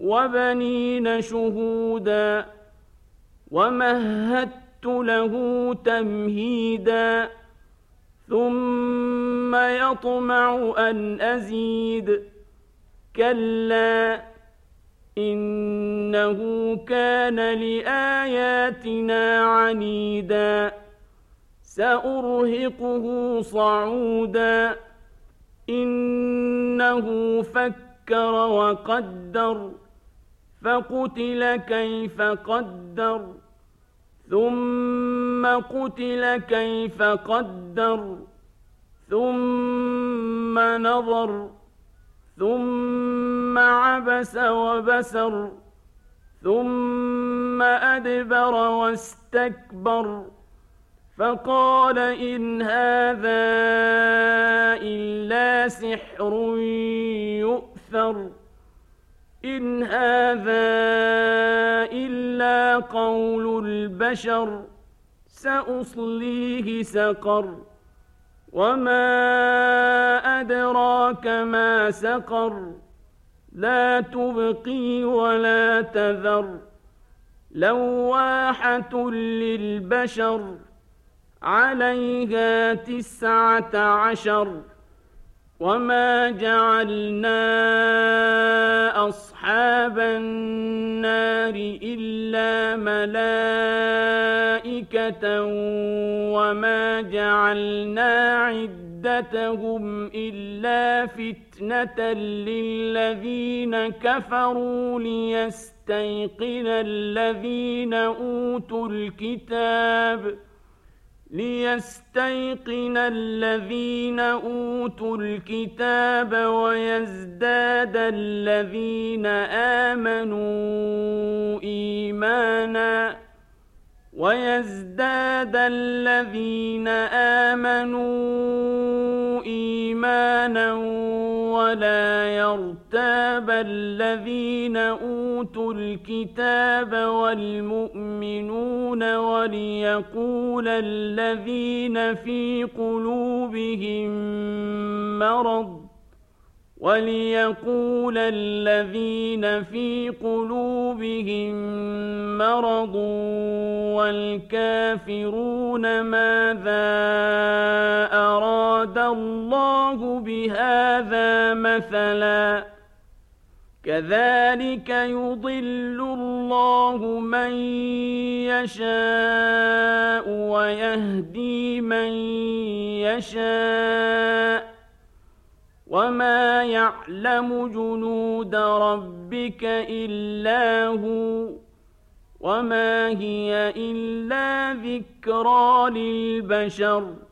وبنين شهودا ومهدت له تمهيدا ثم يطمع أن أزيد كلا إنه كان لآياتنا عنيدا سأرهقه صعودا إنه فكر وقدر فقتل كيف قدر ثم قتل كيف قدر ثم نظر ثم عبس وبسر ثم ادبر واستكبر. فقال ان هذا الا سحر يؤثر. إن هذا إلا قول البشر سأصليه سقر. وما أدراك ما سقر لا تبقي ولا تذر. لواحة للبشر عليها تسعة عشر. وما جعلنا اصحاب النار الا ملائكه وما جعلنا عدتهم الا فتنه للذين كفروا ليستيقن الذين اوتوا الكتاب ليستيقن الذين أوتوا الكتاب ويزداد الذين آمنوا إيمانا ويزداد الذين آمنوا إيمانا ولا يرتاب الذين أوتوا الكتاب والمؤمنون وليقول الذين في قلوبهم مرض وليقول الذين في قلوبهم مرض والكافرون ماذا الله بهذا مثلا. كذلك يضل الله من يشاء ويهدي من يشاء. وما يعلم جنود ربك إلا هو. وما هي إلا ذكرى للبشر.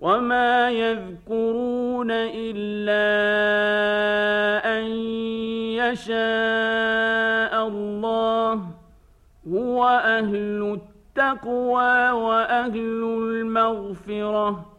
وما يذكرون إلا أن يشاء الله هو أهل التقوى وأهل المغفرة